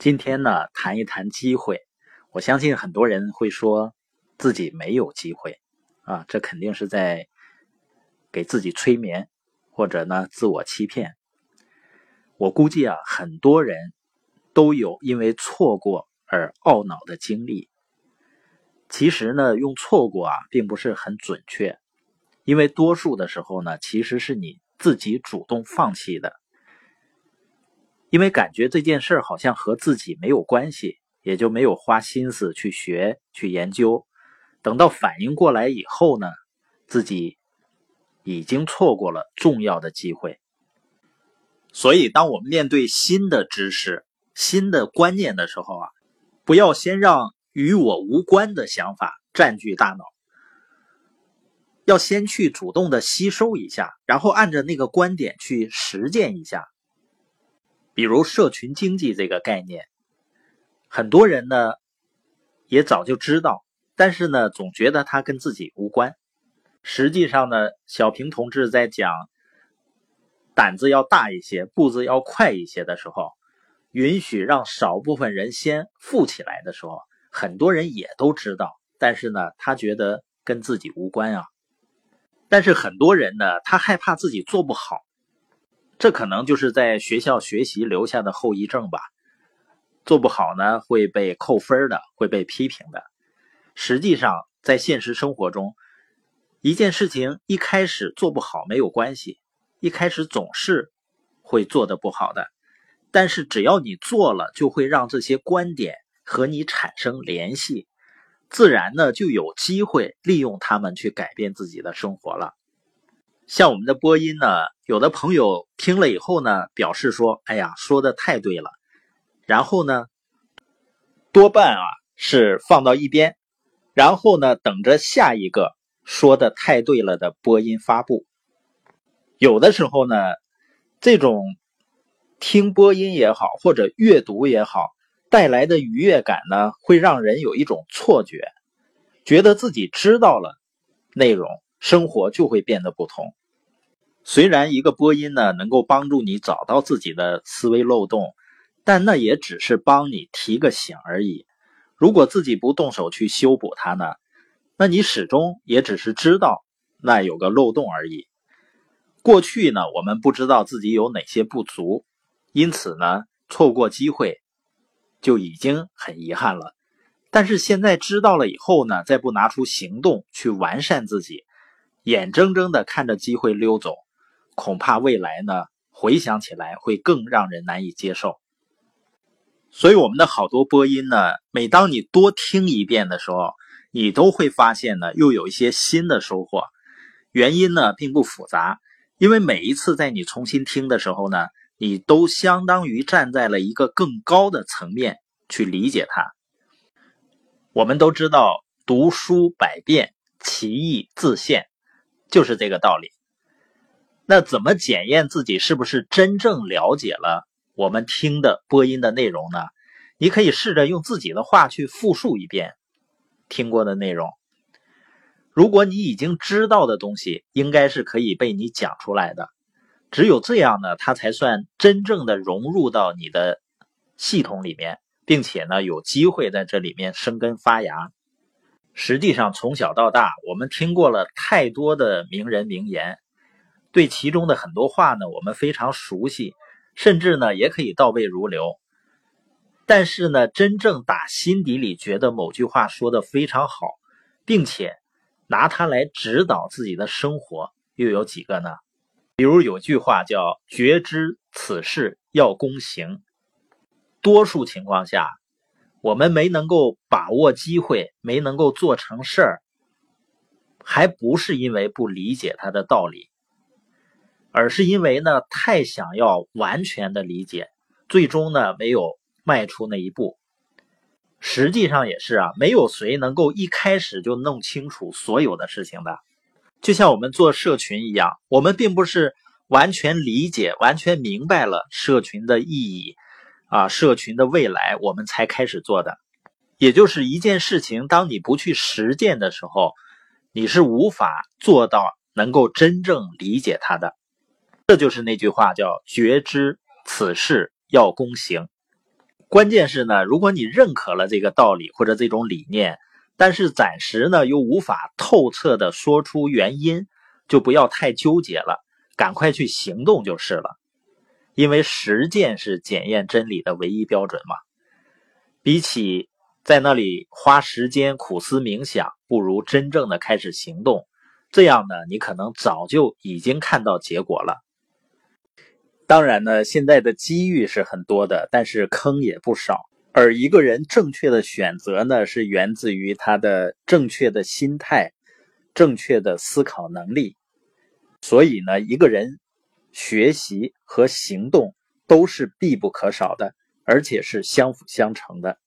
今天呢，谈一谈机会。我相信很多人会说自己没有机会啊，这肯定是在给自己催眠，或者呢自我欺骗。我估计啊，很多人都有因为错过而懊恼的经历。其实呢，用错过啊，并不是很准确，因为多数的时候呢，其实是你自己主动放弃的。因为感觉这件事好像和自己没有关系，也就没有花心思去学、去研究。等到反应过来以后呢，自己已经错过了重要的机会。所以，当我们面对新的知识、新的观念的时候啊，不要先让与我无关的想法占据大脑，要先去主动的吸收一下，然后按着那个观点去实践一下。比如社群经济这个概念，很多人呢也早就知道，但是呢总觉得它跟自己无关。实际上呢，小平同志在讲胆子要大一些、步子要快一些的时候，允许让少部分人先富起来的时候，很多人也都知道，但是呢他觉得跟自己无关啊。但是很多人呢，他害怕自己做不好。这可能就是在学校学习留下的后遗症吧。做不好呢，会被扣分的，会被批评的。实际上，在现实生活中，一件事情一开始做不好没有关系，一开始总是会做的不好的。但是只要你做了，就会让这些观点和你产生联系，自然呢就有机会利用他们去改变自己的生活了。像我们的播音呢，有的朋友听了以后呢，表示说：“哎呀，说的太对了。”然后呢，多半啊是放到一边，然后呢等着下一个说的太对了的播音发布。有的时候呢，这种听播音也好，或者阅读也好，带来的愉悦感呢，会让人有一种错觉，觉得自己知道了内容，生活就会变得不同。虽然一个播音呢能够帮助你找到自己的思维漏洞，但那也只是帮你提个醒而已。如果自己不动手去修补它呢，那你始终也只是知道那有个漏洞而已。过去呢，我们不知道自己有哪些不足，因此呢错过机会就已经很遗憾了。但是现在知道了以后呢，再不拿出行动去完善自己，眼睁睁的看着机会溜走。恐怕未来呢，回想起来会更让人难以接受。所以我们的好多播音呢，每当你多听一遍的时候，你都会发现呢，又有一些新的收获。原因呢，并不复杂，因为每一次在你重新听的时候呢，你都相当于站在了一个更高的层面去理解它。我们都知道，读书百遍，其义自现，就是这个道理。那怎么检验自己是不是真正了解了我们听的播音的内容呢？你可以试着用自己的话去复述一遍听过的内容。如果你已经知道的东西，应该是可以被你讲出来的。只有这样呢，它才算真正的融入到你的系统里面，并且呢，有机会在这里面生根发芽。实际上，从小到大，我们听过了太多的名人名言。对其中的很多话呢，我们非常熟悉，甚至呢也可以倒背如流。但是呢，真正打心底里觉得某句话说的非常好，并且拿它来指导自己的生活，又有几个呢？比如有句话叫“觉知此事要躬行”。多数情况下，我们没能够把握机会，没能够做成事儿，还不是因为不理解它的道理。而是因为呢，太想要完全的理解，最终呢没有迈出那一步。实际上也是啊，没有谁能够一开始就弄清楚所有的事情的。就像我们做社群一样，我们并不是完全理解、完全明白了社群的意义啊，社群的未来，我们才开始做的。也就是一件事情，当你不去实践的时候，你是无法做到能够真正理解它的。这就是那句话，叫“觉知此事要躬行”。关键是呢，如果你认可了这个道理或者这种理念，但是暂时呢又无法透彻的说出原因，就不要太纠结了，赶快去行动就是了。因为实践是检验真理的唯一标准嘛。比起在那里花时间苦思冥想，不如真正的开始行动。这样呢，你可能早就已经看到结果了。当然呢，现在的机遇是很多的，但是坑也不少。而一个人正确的选择呢，是源自于他的正确的心态、正确的思考能力。所以呢，一个人学习和行动都是必不可少的，而且是相辅相成的。